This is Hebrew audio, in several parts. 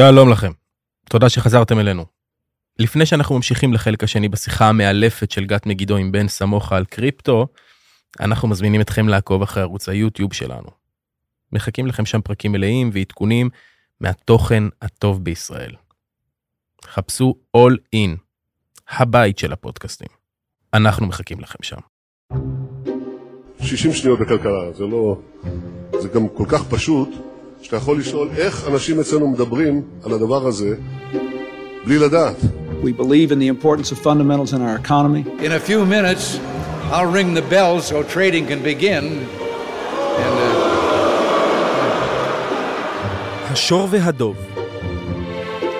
שלום לכם, תודה שחזרתם אלינו. לפני שאנחנו ממשיכים לחלק השני בשיחה המאלפת של גת מגידו עם בן סמוכה על קריפטו, אנחנו מזמינים אתכם לעקוב אחרי ערוץ היוטיוב שלנו. מחכים לכם שם פרקים מלאים ועדכונים מהתוכן הטוב בישראל. חפשו All In, הבית של הפודקאסטים. אנחנו מחכים לכם שם. 60 שניות בכלכלה, זה לא... זה גם כל כך פשוט, שאתה יכול לשאול איך אנשים אצלנו מדברים על הדבר הזה בלי לדעת. We believe in the importance of fundamentals in our economy. In a few minutes, I'll ring the bell so trading can begin. And, uh, השור והדוב,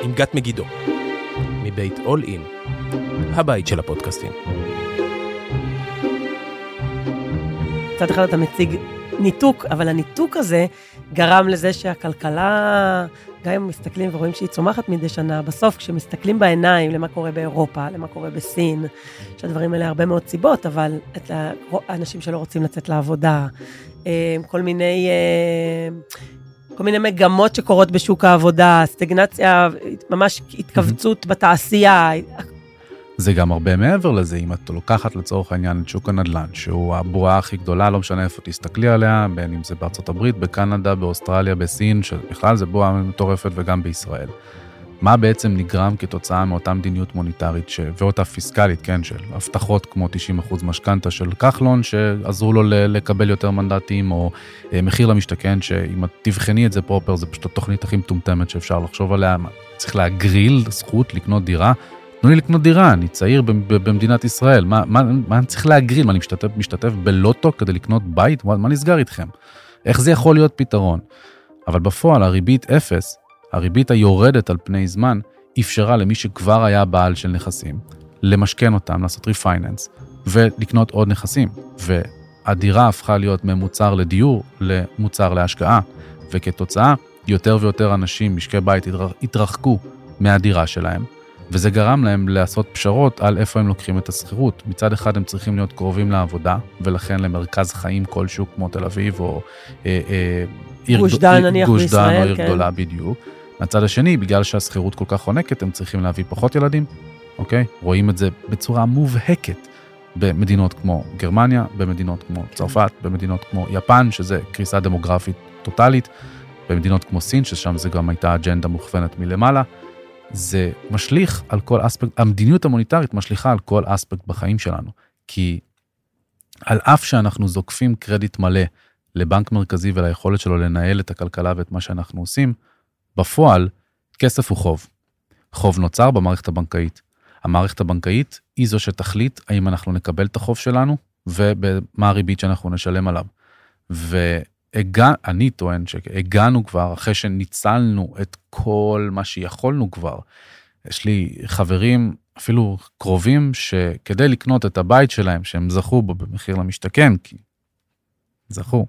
עם גת מגידו, מבית All In, הבית של הפודקאסטים. מצד אחד אתה מציג ניתוק, אבל הניתוק הזה גרם לזה שהכלכלה, גם אם מסתכלים ורואים שהיא צומחת מדי שנה, בסוף כשמסתכלים בעיניים למה קורה באירופה, למה קורה בסין, שהדברים האלה הרבה מאוד סיבות, אבל את האנשים שלא רוצים לצאת לעבודה, אה, כל מיני... אה, כל מיני מגמות שקורות בשוק העבודה, סטגנציה, ממש התכווצות בתעשייה, זה גם הרבה מעבר לזה, אם את לוקחת לצורך העניין את שוק הנדל"ן, שהוא הבועה הכי גדולה, לא משנה איפה תסתכלי עליה, בין אם זה בארצות הברית, בקנדה, באוסטרליה, בסין, שבכלל זה בועה מטורפת וגם בישראל. מה בעצם נגרם כתוצאה מאותה מדיניות מוניטרית ש... ואותה פיסקלית, כן, של הבטחות כמו 90% משכנתה של כחלון, שעזרו לו לקבל יותר מנדטים, או אה, מחיר למשתכן, שאם את תבחני את זה פרופר, זה פשוט התוכנית הכי מטומטמת שאפשר לחשוב עליה. צריך להגריל זכות לקנות דירה. תנו לי לקנות דירה, אני צעיר במדינת ישראל, מה, מה, מה אני צריך להגריל? מה, אני משתתף, משתתף בלוטו כדי לקנות בית? מה, מה נסגר איתכם? איך זה יכול להיות פתרון? אבל בפועל הריבית אפס, הריבית היורדת על פני זמן, אפשרה למי שכבר היה בעל של נכסים, למשכן אותם, לעשות ריפייננס, ולקנות עוד נכסים. והדירה הפכה להיות ממוצר לדיור למוצר להשקעה, וכתוצאה, יותר ויותר אנשים, משקי בית, התרחקו מהדירה שלהם, וזה גרם להם לעשות פשרות על איפה הם לוקחים את השכירות. מצד אחד הם צריכים להיות קרובים לעבודה, ולכן למרכז חיים כלשהו כמו תל אביב, או אה, אה, עיר, גוש דן נניח גוש בישראל, דן או עיר כן. גדולה בדיוק. מהצד השני, בגלל שהשכירות כל כך חונקת, הם צריכים להביא פחות ילדים, אוקיי? רואים את זה בצורה מובהקת במדינות כמו גרמניה, במדינות כמו צרפת, במדינות כמו יפן, שזה קריסה דמוגרפית טוטאלית, במדינות כמו סין, ששם זה גם הייתה אג'נדה מוכוונת מלמעלה. זה משליך על כל אספקט, המדיניות המוניטרית משליכה על כל אספקט בחיים שלנו. כי על אף שאנחנו זוקפים קרדיט מלא לבנק מרכזי וליכולת שלו לנהל את הכלכלה ואת מה שאנחנו עושים, בפועל כסף הוא חוב. חוב נוצר במערכת הבנקאית. המערכת הבנקאית היא זו שתחליט האם אנחנו נקבל את החוב שלנו ומה הריבית שאנחנו נשלם עליו. והגע, אני טוען שהגענו כבר אחרי שניצלנו את כל מה שיכולנו כבר. יש לי חברים אפילו קרובים שכדי לקנות את הבית שלהם שהם זכו בו במחיר למשתכן כי זכו.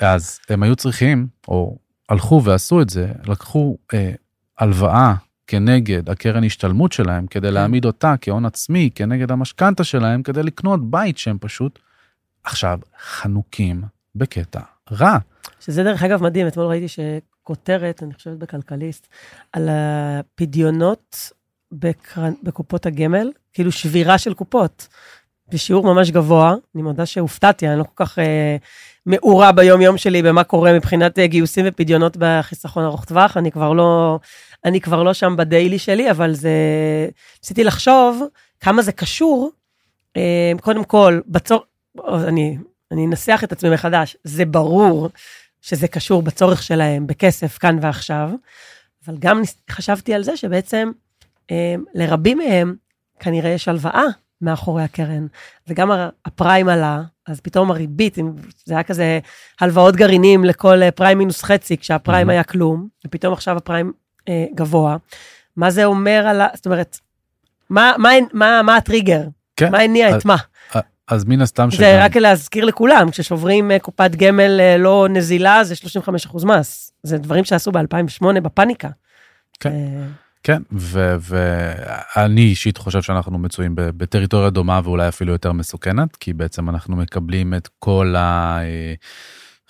אז הם היו צריכים או הלכו ועשו את זה לקחו אה, הלוואה כנגד הקרן השתלמות שלהם כדי להעמיד אותה כהון עצמי כנגד המשכנתה שלהם כדי לקנות בית שהם פשוט עכשיו חנוקים בקטע רע. שזה דרך אגב מדהים, אתמול ראיתי שכותרת, אני חושבת בכלכליסט, על הפדיונות בקרנ... בקופות הגמל, כאילו שבירה של קופות, בשיעור ממש גבוה. אני מודה שהופתעתי, אני לא כל כך אה, מעורה ביום-יום שלי במה קורה מבחינת אה, גיוסים ופדיונות בחיסכון ארוך טווח, אני כבר לא, אני כבר לא שם בדיילי שלי, אבל זה... ניסיתי לחשוב כמה זה קשור, אה, קודם כל, בצור... אני אני אנסח את עצמי מחדש, זה ברור שזה קשור בצורך שלהם בכסף כאן ועכשיו, אבל גם חשבתי על זה שבעצם אה, לרבים מהם כנראה יש הלוואה מאחורי הקרן, וגם הפריים עלה, אז פתאום הריבית, זה היה כזה הלוואות גרעינים לכל אה, פריים מינוס חצי, כשהפריים mm-hmm. היה כלום, ופתאום עכשיו הפריים אה, גבוה. מה זה אומר על ה... זאת אומרת, מה, מה, מה, מה הטריגר? כן. מה הניע את מה? אז מן הסתם שגם... זה רק להזכיר לכולם, כששוברים אה, קופת גמל אה, לא נזילה, זה 35% מס. זה דברים שעשו ב-2008 בפאניקה. כן, כן, ואני אישית חושב שאנחנו מצויים בטריטוריה דומה ואולי אפילו יותר מסוכנת, כי בעצם אנחנו מקבלים את כל ה...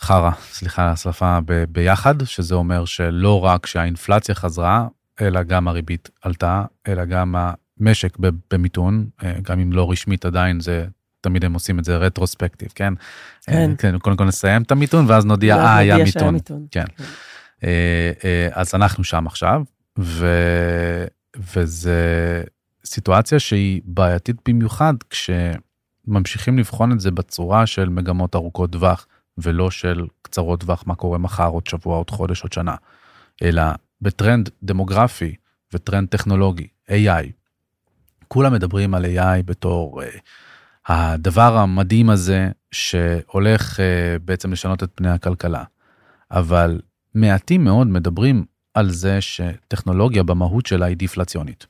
חרא, סליחה על השפה, ביחד, שזה אומר שלא רק שהאינפלציה חזרה, אלא גם הריבית עלתה, אלא גם המשק במיתון, אה, גם אם לא רשמית עדיין זה, תמיד הם עושים את זה רטרוספקטיב, כן? כן. אה, כן, קודם כל נסיים את המיתון, ואז נודיע, אה, היה מיתון. מיתון. כן. אה, אה, אז אנחנו שם עכשיו, ו... וזה סיטואציה שהיא בעייתית במיוחד כשממשיכים לבחון את זה בצורה של מגמות ארוכות טווח, ולא של קצרות טווח, מה קורה מחר, עוד שבוע, עוד חודש, עוד שנה, אלא בטרנד דמוגרפי וטרנד טכנולוגי, AI. כולם מדברים על AI בתור uh, הדבר המדהים הזה שהולך uh, בעצם לשנות את פני הכלכלה. אבל מעטים מאוד מדברים על זה שטכנולוגיה במהות שלה היא דיפלציונית.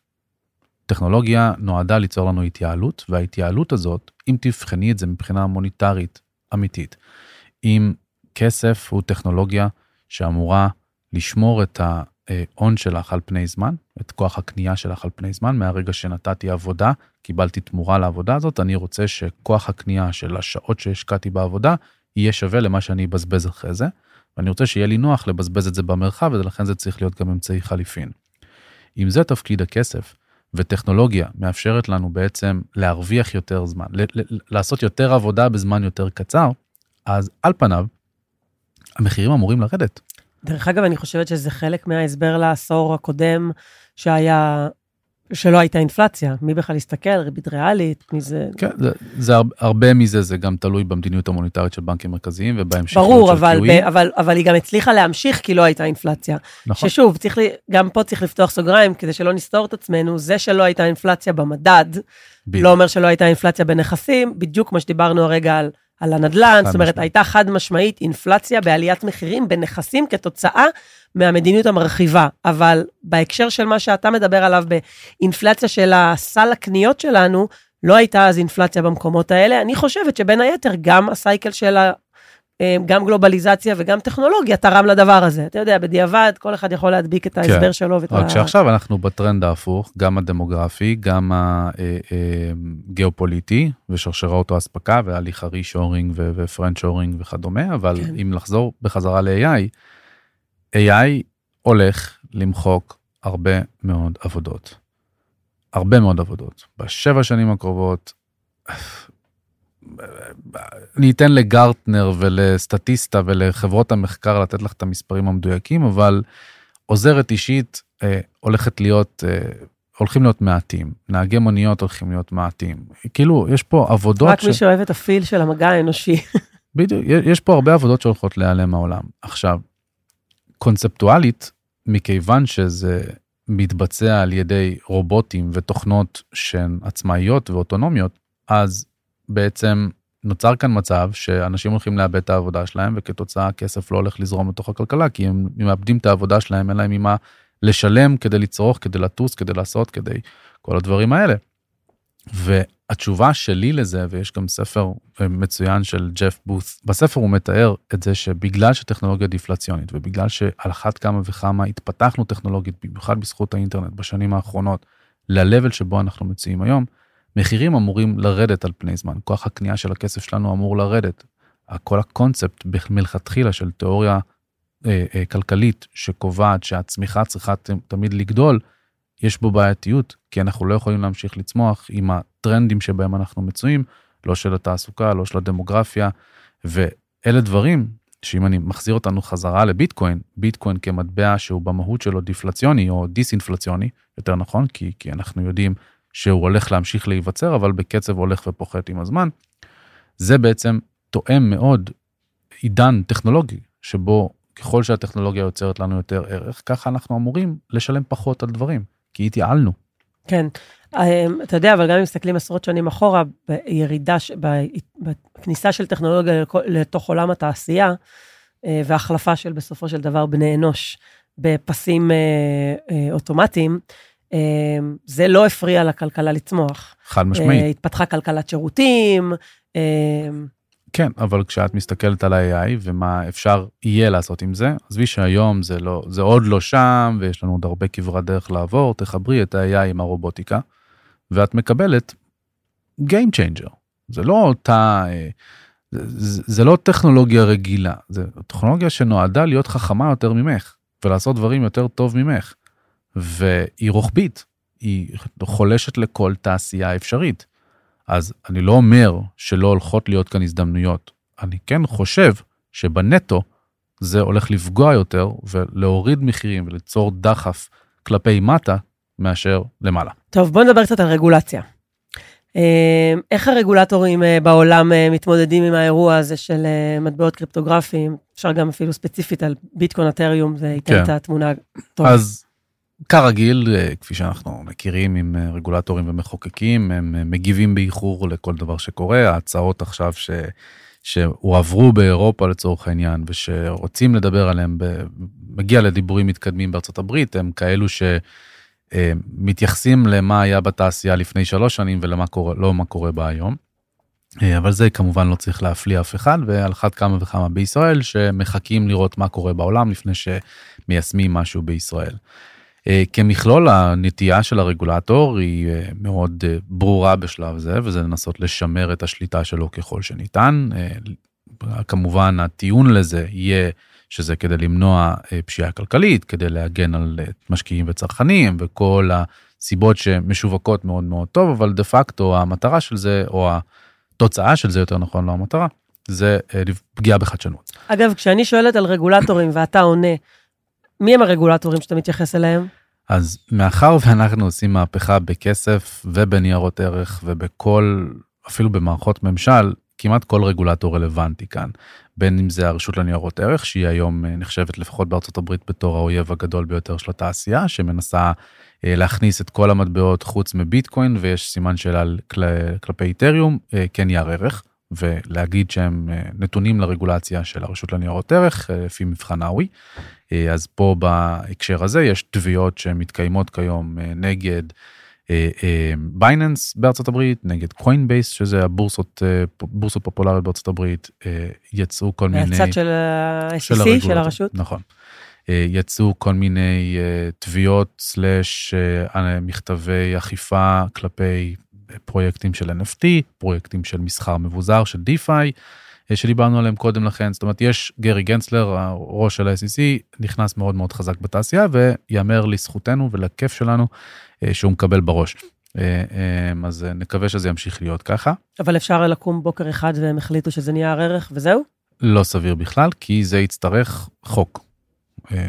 טכנולוגיה נועדה ליצור לנו התייעלות, וההתייעלות הזאת, אם תבחני את זה מבחינה מוניטרית אמיתית, אם כסף הוא טכנולוגיה שאמורה לשמור את ההון שלך על פני זמן, את כוח הקנייה שלך על פני זמן, מהרגע שנתתי עבודה, קיבלתי תמורה לעבודה הזאת, אני רוצה שכוח הקנייה של השעות שהשקעתי בעבודה יהיה שווה למה שאני אבזבז אחרי זה, ואני רוצה שיהיה לי נוח לבזבז את זה במרחב, ולכן זה צריך להיות גם אמצעי חליפין. אם זה תפקיד הכסף, וטכנולוגיה מאפשרת לנו בעצם להרוויח יותר זמן, לעשות יותר עבודה בזמן יותר קצר, אז על פניו, המחירים אמורים לרדת. דרך אגב, אני חושבת שזה חלק מההסבר לעשור הקודם, שהיה, שלא הייתה אינפלציה. מי בכלל הסתכל, ריבית ריאלית, מי זה... כן, זה, זה הר- הרבה מזה זה גם תלוי במדיניות המוניטרית של בנקים מרכזיים ובהמשכיות ברור, של אבל, ב, QE. אבל, אבל היא גם הצליחה להמשיך כי לא הייתה אינפלציה. נכון. ששוב, צריך לי, גם פה צריך לפתוח סוגריים, כדי שלא נסתור את עצמנו, זה שלא הייתה אינפלציה במדד, בדיוק. לא אומר שלא הייתה אינפלציה בנכסים, בדיוק כמו שדיברנו הרגע על, על הנדל"ן, זאת אומרת, משמעית. הייתה חד משמעית אינפלציה בעליית מחירים בנכסים כתוצאה מהמדיניות המרחיבה. אבל בהקשר של מה שאתה מדבר עליו, באינפלציה של הסל הקניות שלנו, לא הייתה אז אינפלציה במקומות האלה. אני חושבת שבין היתר, גם הסייקל של גם גלובליזציה וגם טכנולוגיה תרם לדבר הזה. אתה יודע, בדיעבד, כל אחד יכול להדביק את ההסבר שלו ואת כן. רק ה... שעכשיו אנחנו בטרנד ההפוך, גם הדמוגרפי, גם הגיאופוליטי ושרשראות האספקה והליך הרישורינג ופרנץ' שורינג וכדומה, אבל כן. אם לחזור בחזרה ל-AI, AI הולך למחוק הרבה מאוד עבודות. הרבה מאוד עבודות. בשבע שנים הקרובות, אני אתן לגרטנר ולסטטיסטה ולחברות המחקר לתת לך את המספרים המדויקים, אבל עוזרת אישית אה, הולכת להיות, אה, הולכים להיות מעטים. נהגי מוניות הולכים להיות מעטים. כאילו, יש פה עבודות רק מי שאוהב את הפיל של המגע האנושי. בדיוק, יש פה הרבה עבודות שהולכות להיעלם מהעולם. עכשיו, קונספטואלית, מכיוון שזה מתבצע על ידי רובוטים ותוכנות שהן עצמאיות ואוטונומיות, אז בעצם נוצר כאן מצב שאנשים הולכים לאבד את העבודה שלהם, וכתוצאה הכסף לא הולך לזרום לתוך הכלכלה, כי הם מאבדים את העבודה שלהם, אין להם ממה לשלם כדי לצרוך, כדי לטוס, כדי לעשות, כדי כל הדברים האלה. והתשובה שלי לזה, ויש גם ספר אה, מצוין של ג'ף בות', בספר הוא מתאר את זה שבגלל שטכנולוגיה דיפלציונית, ובגלל שעל אחת כמה וכמה התפתחנו טכנולוגית, במיוחד בזכות האינטרנט בשנים האחרונות, ל-level שבו אנחנו מציעים היום, מחירים אמורים לרדת על פני זמן, כוח הקנייה של הכסף שלנו אמור לרדת. כל הקונספט מלכתחילה של תיאוריה אה, אה, כלכלית שקובעת שהצמיחה צריכה תמיד לגדול, יש בו בעייתיות, כי אנחנו לא יכולים להמשיך לצמוח עם הטרנדים שבהם אנחנו מצויים, לא של התעסוקה, לא של הדמוגרפיה, ואלה דברים שאם אני מחזיר אותנו חזרה לביטקוין, ביטקוין כמטבע שהוא במהות שלו דיפלציוני או דיסאינפלציוני, יותר נכון, כי, כי אנחנו יודעים שהוא הולך להמשיך להיווצר, אבל בקצב הולך ופוחת עם הזמן, זה בעצם תואם מאוד עידן טכנולוגי, שבו ככל שהטכנולוגיה יוצרת לנו יותר ערך, ככה אנחנו אמורים לשלם פחות על דברים, כי התייעלנו. כן. אמ, אתה יודע, אבל גם אם מסתכלים עשרות שנים אחורה, בירידה, בכניסה של טכנולוגיה לתוך עולם התעשייה, אה, והחלפה של בסופו של דבר בני אנוש בפסים אה, אה, אוטומטיים, זה לא הפריע לכלכלה לצמוח. חד אה, משמעית. התפתחה כלכלת שירותים, אה, כן, אבל כשאת מסתכלת על ה-AI ומה אפשר יהיה לעשות עם זה, עזבי שהיום זה, לא, זה עוד לא שם ויש לנו עוד הרבה כברת דרך לעבור, תחברי את ה-AI עם הרובוטיקה, ואת מקבלת Game Changer. זה לא אותה, אה, זה, זה לא טכנולוגיה רגילה, זה טכנולוגיה שנועדה להיות חכמה יותר ממך, ולעשות דברים יותר טוב ממך. והיא רוחבית, היא חולשת לכל תעשייה אפשרית. אז אני לא אומר שלא הולכות להיות כאן הזדמנויות. אני כן חושב שבנטו זה הולך לפגוע יותר ולהוריד מחירים וליצור דחף כלפי מטה מאשר למעלה. טוב, בוא נדבר קצת על רגולציה. אה, איך הרגולטורים אה, בעולם אה, מתמודדים עם האירוע הזה של מטבעות קריפטוגרפיים? אפשר גם אפילו ספציפית על ביטקוין אתריום, זה ייתן כן. את התמונה טוב. אז כרגיל, כפי שאנחנו מכירים עם רגולטורים ומחוקקים, הם מגיבים באיחור לכל דבר שקורה. ההצעות עכשיו ש... שהועברו באירופה לצורך העניין ושרוצים לדבר עליהם, מגיע לדיבורים מתקדמים בארצות הברית, הם כאלו ש... אה, מתייחסים למה היה בתעשייה לפני שלוש שנים ולמה קורה, לא מה קורה בה היום. אה, אבל זה כמובן לא צריך להפליא אף אחד ועל אחת כמה וכמה בישראל שמחכים לראות מה קורה בעולם לפני שמיישמים משהו בישראל. אה, כמכלול הנטייה של הרגולטור היא מאוד ברורה בשלב זה וזה לנסות לשמר את השליטה שלו ככל שניתן. כמובן הטיעון לזה יהיה שזה כדי למנוע אה, פשיעה כלכלית, כדי להגן על אה, משקיעים וצרכנים וכל הסיבות שמשווקות מאוד מאוד טוב, אבל דה פקטו המטרה של זה, או התוצאה של זה יותר נכון, לא המטרה, זה אה, פגיעה בחדשנות. אגב, כשאני שואלת על רגולטורים ואתה עונה, מי הם הרגולטורים שאתה מתייחס אליהם? אז מאחר ואנחנו עושים מהפכה בכסף ובניירות ערך ובכל, אפילו במערכות ממשל, כמעט כל רגולטור רלוונטי כאן. בין אם זה הרשות לניירות ערך, שהיא היום אה, נחשבת לפחות בארצות הברית בתור האויב הגדול ביותר של התעשייה, שמנסה אה, להכניס את כל המטבעות חוץ מביטקוין, ויש סימן שאלה כל, כלפי איתריום, אה, כן יער ערך, ולהגיד שהם נתונים לרגולציה של הרשות לניירות ערך, לפי מבחן האווי. אז פה בהקשר הזה יש תביעות שמתקיימות כיום נגד בייננס בארצות הברית נגד קוינבייס שזה הבורסות בורסות פופולריות בארצות הברית יצאו כל מיני הצד של ה-SEC של הרשות? נכון. יצאו כל מיני תביעות slash מכתבי אכיפה כלפי פרויקטים של NFT פרויקטים של מסחר מבוזר של דיפיי. שדיברנו עליהם קודם לכן זאת אומרת יש גרי גנצלר הראש של ה-SEC נכנס מאוד מאוד חזק בתעשייה ויאמר לזכותנו ולכיף שלנו אה, שהוא מקבל בראש. אה, אה, אז נקווה שזה ימשיך להיות ככה. אבל אפשר לקום בוקר אחד והם החליטו שזה נהיה ערך וזהו? לא סביר בכלל, כי זה יצטרך חוק.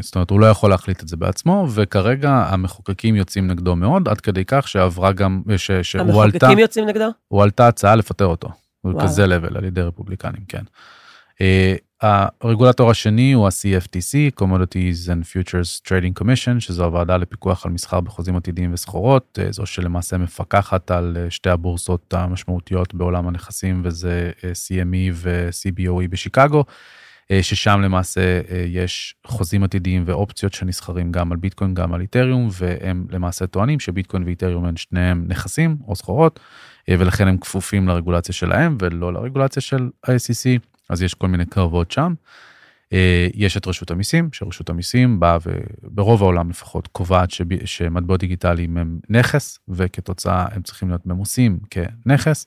זאת אומרת, הוא לא יכול להחליט את זה בעצמו, וכרגע המחוקקים יוצאים נגדו מאוד, עד כדי כך שעברה גם, ש, שהועלתה... המחוקקים יוצאים נגדו? הועלתה הצעה לפטר אותו. הוא כזה לבל על ידי רפובליקנים, כן. הרגולטור השני הוא ה-CFTC, Commodities and Futures Trading Commission, שזו הוועדה לפיקוח על מסחר בחוזים עתידיים וסחורות, אה, זו שלמעשה מפקחת על אה, שתי הבורסות המשמעותיות בעולם הנכסים, וזה אה, CME ו-CBOE בשיקגו, ששם למעשה יש חוזים עתידיים ואופציות שנסחרים גם על ביטקוין, גם על איתריום, והם למעשה טוענים שביטקוין ואיתריום הם שניהם נכסים או סחורות, ולכן הם כפופים לרגולציה שלהם ולא לרגולציה של ה-SEC. אז יש כל מיני קרבות שם. אה, יש את רשות המיסים, שרשות המיסים באה וברוב העולם לפחות קובעת שמטבעות דיגיטליים הם נכס וכתוצאה הם צריכים להיות ממוסים כנכס.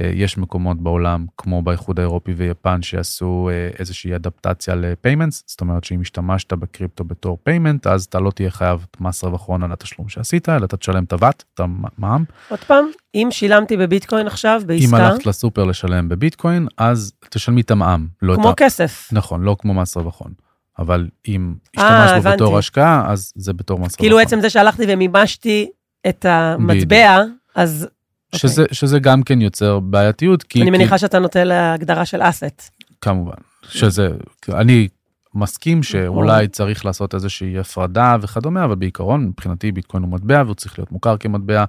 אה, יש מקומות בעולם כמו באיחוד האירופי ויפן שעשו אה, איזושהי אדפטציה ל-payments, זאת אומרת שאם השתמשת בקריפטו בתור payment אז אתה לא תהיה חייב מס רווח הון על התשלום שעשית אלא אתה תשלם את ה-VAT, את המע"מ. עוד פעם, אם שילמתי בביטקוין עכשיו בעסקה... אם הלכת לסופר לשלם בביטקוין אז תשלמי את המע"מ. לא כמו את כסף. נכון, לא כמו מס רווח הון. אבל אם השתמשת בו בתור השקעה אז זה בתור מס רווח כאילו עצם זה שהלכתי ומימשתי את המטבע אז אוקיי. שזה, okay. שזה גם כן יוצר בעייתיות. כי, אני מניחה כי... שאתה נוטה להגדרה של אסט. כמובן, שזה, אני מסכים שאולי צריך לעשות איזושהי הפרדה וכדומה, אבל בעיקרון מבחינתי ביטקוין הוא מטבע והוא צריך להיות מוכר כמטבע.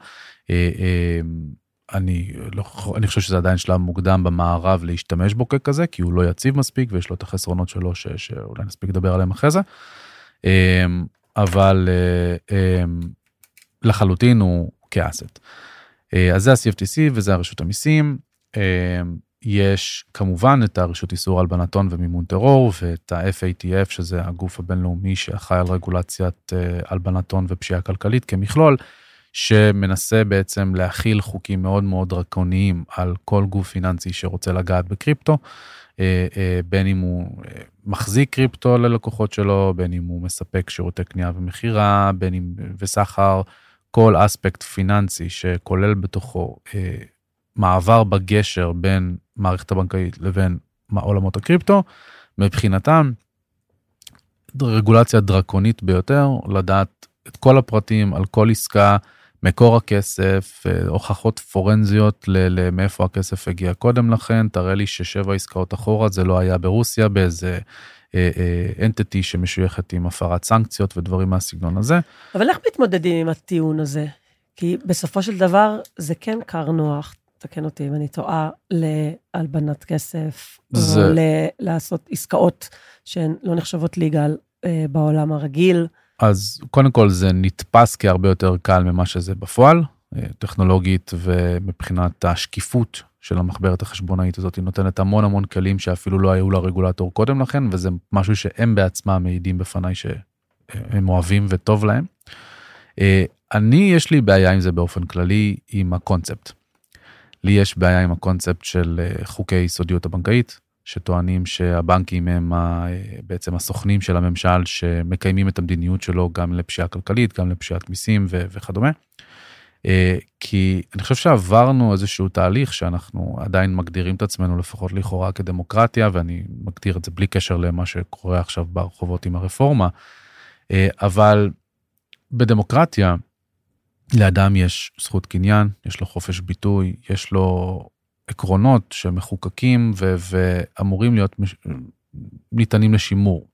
אה, אה, אני, לא, אני חושב שזה עדיין שלב מוקדם במערב להשתמש בו ככזה, כי הוא לא יציב מספיק ויש לו את החסרונות שלו ש, שאולי נספיק לדבר עליהם אחרי זה. אה, אבל לחלוטין הוא כאסט. אה, אז זה ה-CFTC וזה הרשות המיסים. אה, יש כמובן את הרשות איסור הלבנת הון ומימון טרור ואת ה-FATF שזה הגוף הבינלאומי שאחראי על רגולציית אה, הלבנת הון ופשיעה כלכלית כמכלול, שמנסה בעצם להכיל חוקים מאוד מאוד דרקוניים על כל גוף פיננסי שרוצה לגעת בקריפטו, בין אם הוא מחזיק קריפטו ללקוחות שלו, בין אם הוא מספק שירותי קנייה ומכירה, בין אם וסחר, כל אספקט פיננסי שכולל בתוכו מעבר בגשר בין מערכת הבנקאית לבין עולמות הקריפטו, מבחינתם רגולציה דרקונית ביותר, לדעת את כל הפרטים על כל עסקה, מקור הכסף, אה, הוכחות פורנזיות למאיפה הכסף הגיע קודם לכן, תראה לי ששבע עסקאות אחורה זה לא היה ברוסיה באיזה אנטיטי אה, אה, שמשויכת עם הפרת סנקציות ודברים מהסגנון הזה. אבל איך מתמודדים עם הטיעון הזה? כי בסופו של דבר זה כן קר נוח, תקן אותי אם אני טועה, להלבנת כסף, זה... ל- לעשות עסקאות שהן לא נחשבות ליגל אה, בעולם הרגיל. אז קודם כל זה נתפס כהרבה יותר קל ממה שזה בפועל, אה, טכנולוגית ומבחינת השקיפות של המחברת החשבונאית הזאת, היא נותנת המון המון כלים שאפילו לא היו לרגולטור קודם לכן, וזה משהו שהם בעצמם מעידים בפניי שהם אוהבים וטוב להם. אה, אני, יש לי בעיה עם זה באופן כללי, עם הקונספט. לי יש בעיה עם הקונספט של אה, חוקי סודיות הבנקאית, שטוענים שהבנקים הם בעצם הסוכנים של הממשל שמקיימים את המדיניות שלו גם לפשיעה כלכלית, גם לפשיעת מיסים וכדומה. אה, כי אני חושב שעברנו איזשהו תהליך שאנחנו עדיין מגדירים את עצמנו לפחות לכאורה כדמוקרטיה, ואני מגדיר את זה בלי קשר למה שקורה עכשיו ברחובות עם הרפורמה, אה, אבל בדמוקרטיה, לאדם יש זכות קניין, יש לו חופש ביטוי, יש לו עקרונות שמחוקקים ו- ואמורים להיות מש... ניתנים לשימור.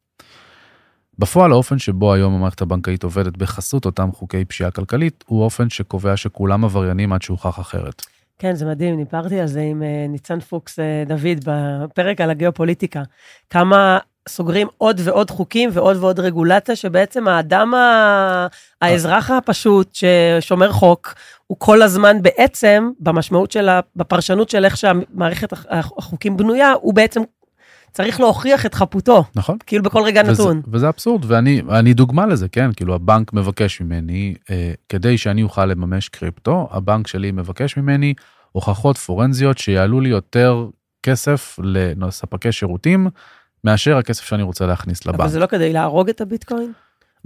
בפועל האופן שבו היום המערכת הבנקאית עובדת בחסות אותם חוקי פשיעה כלכלית, הוא אופן שקובע שכולם עבריינים עד שהוכח אחרת. כן, זה מדהים, דיברתי על זה עם uh, ניצן פוקס uh, דוד בפרק על הגיאופוליטיקה. כמה סוגרים עוד ועוד חוקים ועוד ועוד רגולציה, שבעצם האדם. האזרח הפשוט ששומר חוק, הוא כל הזמן בעצם, במשמעות של, ה... בפרשנות של איך שהמערכת החוקים בנויה, הוא בעצם צריך להוכיח את חפותו. נכון. כאילו בכל רגע וזה, נתון. וזה אבסורד, ואני דוגמה לזה, כן? כאילו הבנק מבקש ממני, אה, כדי שאני אוכל לממש קריפטו, הבנק שלי מבקש ממני הוכחות פורנזיות שיעלו לי יותר כסף לספקי שירותים. מאשר הכסף שאני רוצה להכניס לבנק. אבל זה לא כדי להרוג את הביטקוין?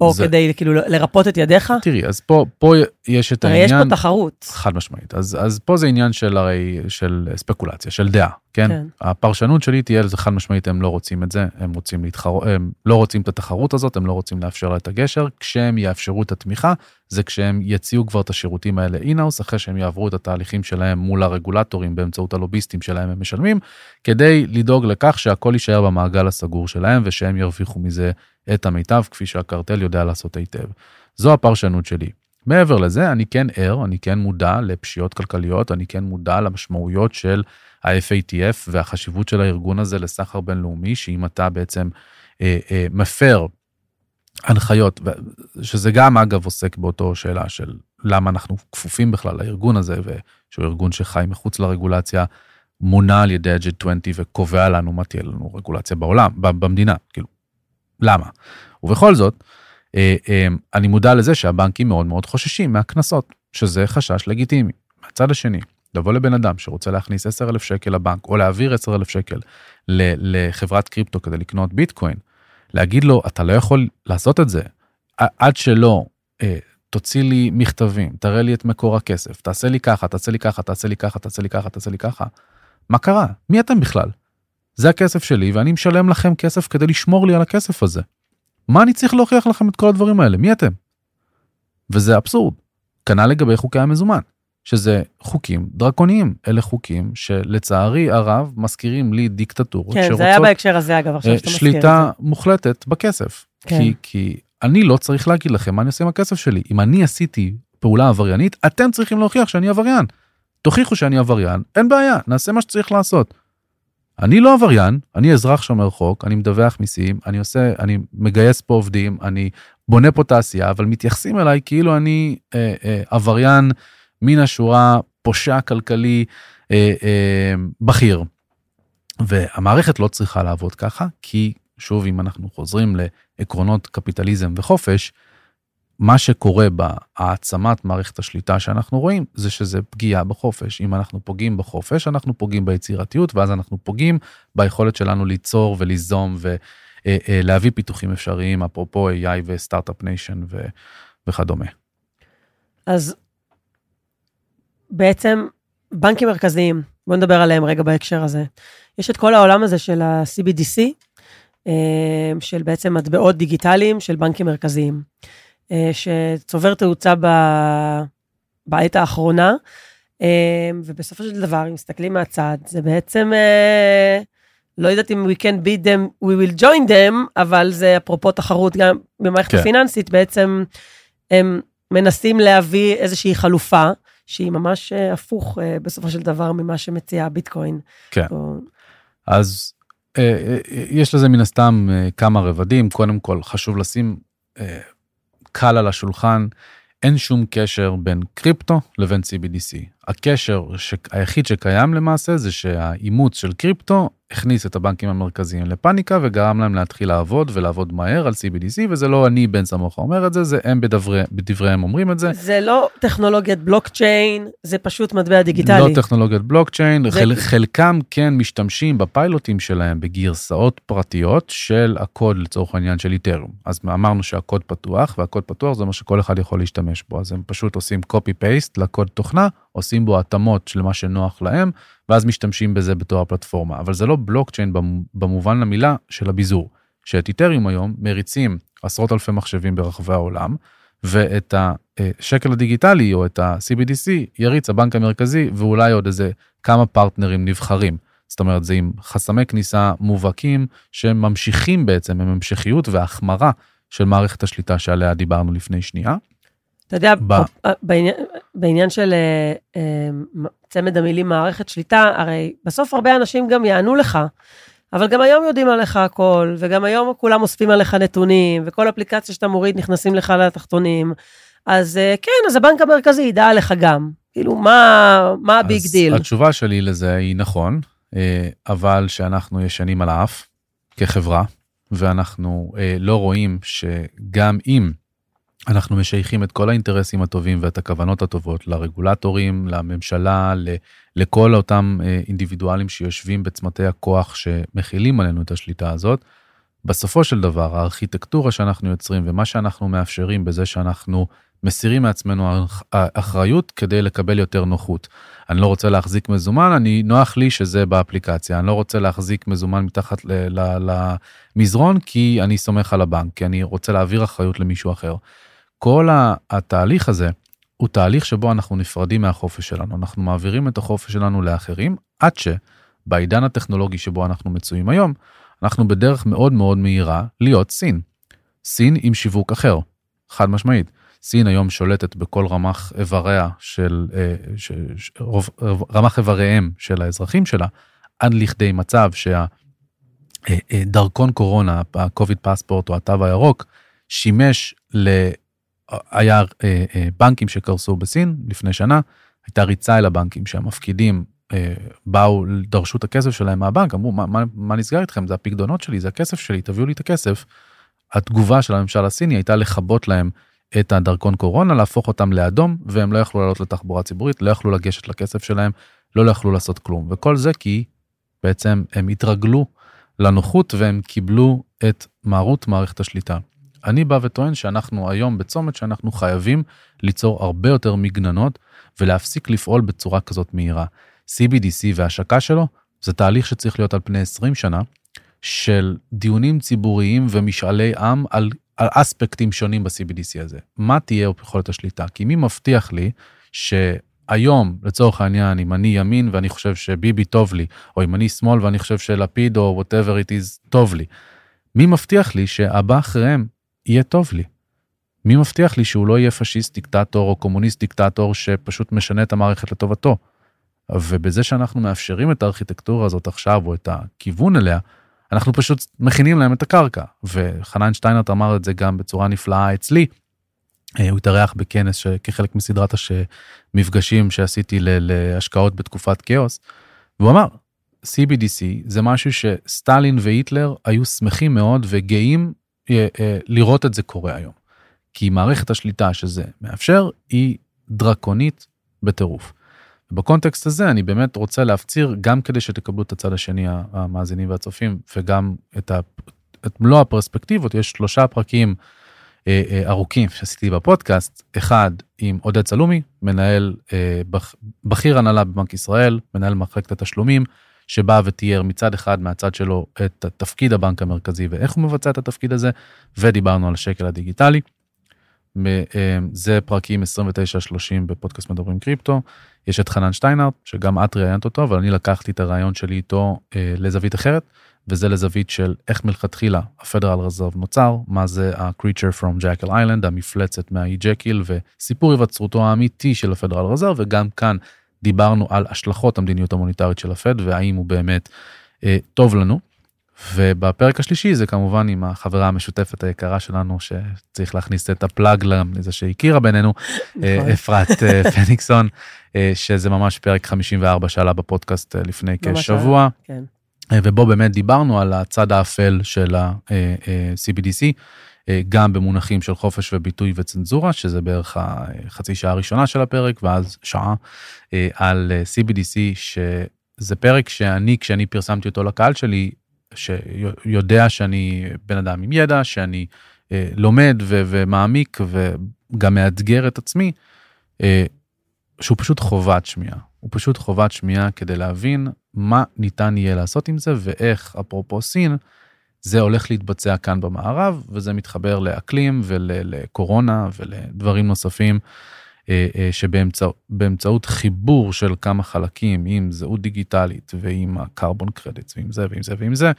או זה... כדי כאילו לרפות את ידיך? תראי, אז פה, פה יש את העניין... הרי יש פה תחרות. חד משמעית. אז, אז פה זה עניין של הרי, של ספקולציה, של דעה, כן? כן. הפרשנות שלי תהיה לזה חד משמעית, הם לא רוצים את זה, הם רוצים להתחרות, הם לא רוצים את התחרות הזאת, הם לא רוצים לאפשר לה את הגשר. כשהם יאפשרו את התמיכה, זה כשהם יציעו כבר את השירותים האלה אינאוס, אחרי שהם יעברו את התהליכים שלהם מול הרגולטורים באמצעות הלוביסטים שלהם הם משלמים, כדי לדאוג לכך שהכל יישאר במעגל הסגור שלהם ושהם ירוויחו מזה את המיטב, כפי שהקרטל יודע לעשות היטב. זו הפרשנות שלי. מעבר לזה, אני כן ער, אני כן מודע לפשיעות כלכליות, אני כן מודע למשמעויות של ה-FATF והחשיבות של הארגון הזה לסחר בינלאומי, שאם אתה בעצם אה, אה, מפר הנחיות, שזה גם אגב עוסק באותו שאלה של למה אנחנו כפופים בכלל לארגון הזה, ושהוא ארגון שחי מחוץ לרגולציה, מונה על ידי ה-G20 וקובע לנו מה תהיה לנו רגולציה בעולם, במדינה, כאילו, למה? ובכל זאת, אה, אה, אני מודע לזה שהבנקים מאוד מאוד חוששים מהקנסות, שזה חשש לגיטימי. מהצד השני, לבוא לבן אדם שרוצה להכניס 10,000 שקל לבנק, או להעביר 10,000 שקל לחברת קריפטו כדי לקנות ביטקוין, להגיד לו, אתה לא יכול לעשות את זה, עד שלא אה, תוציא לי מכתבים, תראה לי את מקור הכסף, תעשה לי ככה, תעשה לי ככה, תעשה לי ככה, תעשה לי ככה, תעשה לי ככה. מה קרה? מי אתם בכלל? זה הכסף שלי ואני משלם לכם כסף כדי לשמור לי על הכסף הזה. מה אני צריך להוכיח לכם את כל הדברים האלה? מי אתם? וזה אבסורד. כנ"ל לגבי חוקי המזומן, שזה חוקים דרקוניים. אלה חוקים שלצערי הרב מזכירים לי דיקטטורות כן, שרוצות... כן, זה היה בהקשר הזה אגב, עכשיו שאתה מזכיר את זה. שליטה מוחלטת בכסף. כן. כי, כי אני לא צריך להגיד לכם מה אני עושה עם הכסף שלי. אם אני עשיתי פעולה עבריינית, אתם צריכים להוכיח שאני עבריין. תוכיחו שאני עבריין, אין בעיה, נעשה מה שצריך לעשות. אני לא עבריין, אני אזרח שומר חוק, אני מדווח מיסים, אני עושה, אני מגייס פה עובדים, אני בונה פה תעשייה, אבל מתייחסים אליי כאילו אני אה, אה, עבריין מן השורה, פושע כלכלי אה, אה, בכיר. והמערכת לא צריכה לעבוד ככה, כי שוב, אם אנחנו חוזרים לעקרונות קפיטליזם וחופש, מה שקורה בהעצמת מערכת השליטה שאנחנו רואים זה שזה פגיעה בחופש. אם אנחנו פוגעים בחופש, אנחנו פוגעים ביצירתיות, ואז אנחנו פוגעים ביכולת שלנו ליצור וליזום ולהביא פיתוחים אפשריים, אפרופו AI ו-startup nation וכדומה. אז בעצם בנקים מרכזיים, בואו נדבר עליהם רגע בהקשר הזה. יש את כל העולם הזה של ה-CBDC, אה, של בעצם מטבעות דיגיטליים של בנקים מרכזיים, אה, שצובר תאוצה ב... בעת האחרונה, אה, ובסופו של דבר, אם מסתכלים מהצד, זה בעצם, לא יודעת אם we can beat them, we will join them, אבל זה אפרופו תחרות גם במערכת כן. הפיננסית, בעצם הם מנסים להביא איזושהי חלופה, שהיא ממש הפוך בסופו של דבר ממה שמציע הביטקוין. כן. או... אז אה, אה, יש לזה מן הסתם אה, כמה רבדים, קודם כל חשוב לשים קל על השולחן, אין שום קשר בין קריפטו לבין CBDC. הקשר היחיד שקיים למעשה זה שהאימוץ של קריפטו הכניס את הבנקים המרכזיים לפאניקה וגרם להם להתחיל לעבוד ולעבוד מהר על CBDC וזה לא אני בן סמוכה אומר את זה זה הם בדברי, בדבריהם אומרים את זה. זה לא טכנולוגיית בלוקצ'יין זה פשוט מטבע דיגיטלי. לא טכנולוגיית בלוקצ'יין זה... חל, חלקם כן משתמשים בפיילוטים שלהם בגרסאות פרטיות של הקוד לצורך העניין של איתרום אז אמרנו שהקוד פתוח והקוד פתוח זה מה שכל אחד יכול להשתמש בו אז הם פשוט עושים copy paste לקוד תוכנה עושים בו התאמות של מה שנוח להם, ואז משתמשים בזה בתור הפלטפורמה. אבל זה לא בלוקצ'יין במובן למילה של הביזור. שאת איתריום היום מריצים עשרות אלפי מחשבים ברחבי העולם, ואת השקל הדיגיטלי או את ה-CBDC יריץ הבנק המרכזי ואולי עוד איזה כמה פרטנרים נבחרים. זאת אומרת זה עם חסמי כניסה מובהקים שממשיכים בעצם עם המשכיות והחמרה של מערכת השליטה שעליה דיברנו לפני שנייה. אתה יודע, ב... בעניין, בעניין של אה, אה, צמד המילים מערכת שליטה, הרי בסוף הרבה אנשים גם יענו לך, אבל גם היום יודעים עליך הכל, וגם היום כולם אוספים עליך נתונים, וכל אפליקציה שאתה מוריד נכנסים לך לתחתונים. אז אה, כן, אז הבנק המרכזי ידע עליך גם. כאילו, מה, מה הביג דיל? התשובה שלי לזה היא נכון, אבל שאנחנו ישנים על האף כחברה, ואנחנו לא רואים שגם אם אנחנו משייכים את כל האינטרסים הטובים ואת הכוונות הטובות לרגולטורים, לממשלה, לכל אותם אה, אינדיבידואלים שיושבים בצמתי הכוח שמכילים עלינו את השליטה הזאת. בסופו של דבר, הארכיטקטורה שאנחנו יוצרים ומה שאנחנו מאפשרים בזה שאנחנו מסירים מעצמנו אחריות כדי לקבל יותר נוחות. אני לא רוצה להחזיק מזומן, אני נוח לי שזה באפליקציה. אני לא רוצה להחזיק מזומן מתחת למזרון כי אני סומך על הבנק, כי אני רוצה להעביר אחריות למישהו אחר. כל התהליך הזה הוא תהליך שבו אנחנו נפרדים מהחופש שלנו, אנחנו מעבירים את החופש שלנו לאחרים, עד שבעידן הטכנולוגי שבו אנחנו מצויים היום, אנחנו בדרך מאוד מאוד מהירה להיות סין. סין עם שיווק אחר, חד משמעית. סין היום שולטת בכל רמ"ח איבריה של, אה, ש, ש, רוב, רמ"ח איבריהם של האזרחים שלה, עד לכדי מצב שהדרכון אה, אה, קורונה, ה-COVID פספורט או התו הירוק, שימש. היה אה, אה, בנקים שקרסו בסין לפני שנה, הייתה ריצה אל הבנקים שהמפקידים אה, באו, דרשו את הכסף שלהם מהבנק, אמרו מה, מה, מה נסגר איתכם, זה הפקדונות שלי, זה הכסף שלי, תביאו לי את הכסף. התגובה של הממשל הסיני הייתה לכבות להם את הדרכון קורונה, להפוך אותם לאדום, והם לא יכלו לעלות לתחבורה ציבורית, לא יכלו לגשת לכסף שלהם, לא יכלו לעשות כלום. וכל זה כי בעצם הם התרגלו לנוחות והם קיבלו את מהות מערכת השליטה. אני בא וטוען שאנחנו היום בצומת שאנחנו חייבים ליצור הרבה יותר מגננות ולהפסיק לפעול בצורה כזאת מהירה. CBDC והשקה שלו זה תהליך שצריך להיות על פני 20 שנה של דיונים ציבוריים ומשאלי עם על, על אספקטים שונים ב-CBDC הזה. מה תהיה יכולת השליטה? כי מי מבטיח לי שהיום, לצורך העניין, אם אני ימין ואני חושב שביבי טוב לי, או אם אני שמאל ואני חושב שלפיד או whatever it is טוב לי, מי מבטיח לי שהבא אחריהם יהיה טוב לי. מי מבטיח לי שהוא לא יהיה פשיסט דיקטטור או קומוניסט דיקטטור שפשוט משנה את המערכת לטובתו? ובזה שאנחנו מאפשרים את הארכיטקטורה הזאת עכשיו או את הכיוון אליה, אנחנו פשוט מכינים להם את הקרקע. וחנן שטיינרט אמר את זה גם בצורה נפלאה אצלי. אה, הוא התארח בכנס כחלק מסדרת המפגשים שעשיתי להשקעות בתקופת כאוס, והוא אמר, CBDC זה משהו שסטלין והיטלר היו שמחים מאוד וגאים לראות את זה קורה היום. כי מערכת השליטה שזה מאפשר היא דרקונית בטירוף. בקונטקסט הזה אני באמת רוצה להפציר גם כדי שתקבלו את הצד השני המאזינים והצופים וגם את, ה, את מלוא הפרספקטיבות יש שלושה פרקים אה, אה, ארוכים שעשיתי בפודקאסט אחד עם עודד סלומי מנהל אה, בכ, בכיר הנהלה בבנק ישראל מנהל מחלקת התשלומים שבא ותיאר מצד אחד מהצד שלו את תפקיד הבנק המרכזי ואיך הוא מבצע את התפקיד הזה ודיברנו על השקל הדיגיטלי. אה, זה פרקים 29-30 בפודקאסט מדברים קריפטו. יש את חנן שטיינארט, שגם את ראיינת אותו, אבל אני לקחתי את הרעיון שלי איתו אה, לזווית אחרת, וזה לזווית של איך מלכתחילה הפדרל רזרב נוצר, מה זה ה- creature from Jekyll Island, המפלצת מהאי ג'קיל, וסיפור היווצרותו האמיתי של הפדרל רזרב, וגם כאן דיברנו על השלכות המדיניות המוניטרית של הפד, והאם הוא באמת אה, טוב לנו. ובפרק השלישי זה כמובן עם החברה המשותפת היקרה שלנו שצריך להכניס את ה-plug לזה שהכירה בינינו אה, נכון. אפרת אה, פניקסון אה, שזה ממש פרק 54 שעלה בפודקאסט לפני כשבוע כן. ובו באמת דיברנו על הצד האפל של ה-CBDC גם במונחים של חופש וביטוי וצנזורה שזה בערך החצי שעה הראשונה של הפרק ואז שעה על CBDC שזה פרק שאני כשאני פרסמתי אותו לקהל שלי שיודע שאני בן אדם עם ידע, שאני אה, לומד ו- ומעמיק וגם מאתגר את עצמי, אה, שהוא פשוט חובת שמיעה. הוא פשוט חובת שמיעה כדי להבין מה ניתן יהיה לעשות עם זה ואיך, אפרופו סין, זה הולך להתבצע כאן במערב, וזה מתחבר לאקלים ולקורונה ולדברים נוספים. אה, אה, שבאמצעות חיבור של כמה חלקים עם זהות דיגיטלית ועם הקרבון קרדיט ועם זה ועם זה ועם זה.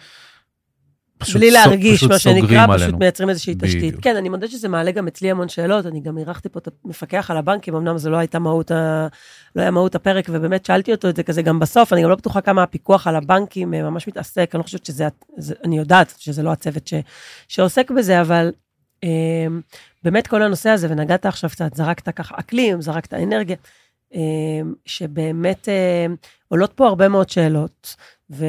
בלי להרגיש מה שנקרא, פשוט מייצרים איזושהי תשתית. כן, אני מודה שזה מעלה גם אצלי המון שאלות, אני גם אירחתי פה את המפקח על הבנקים, אמנם זה לא הייתה מהות, ה... לא היה מהות הפרק, ובאמת שאלתי אותו את זה כזה גם בסוף, אני גם לא בטוחה כמה הפיקוח על הבנקים אה, ממש מתעסק, אני לא חושבת שזה, אני יודעת שזה לא הצוות ש... שעוסק בזה, אבל אמ, באמת כל הנושא הזה, ונגעת עכשיו קצת, זרקת ככה אקלים, זרקת אנרגיה, אמ, שבאמת אמ, עולות פה הרבה מאוד שאלות, ועל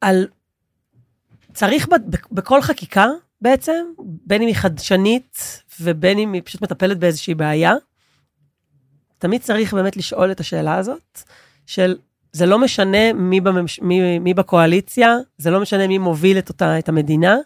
על, צריך בכל חקיקה בעצם, בין אם היא חדשנית ובין אם היא פשוט מטפלת באיזושהי בעיה, תמיד צריך באמת לשאול את השאלה הזאת, של זה לא משנה מי, בממש... מי, מי בקואליציה, זה לא משנה מי מוביל את, אותה, את המדינה,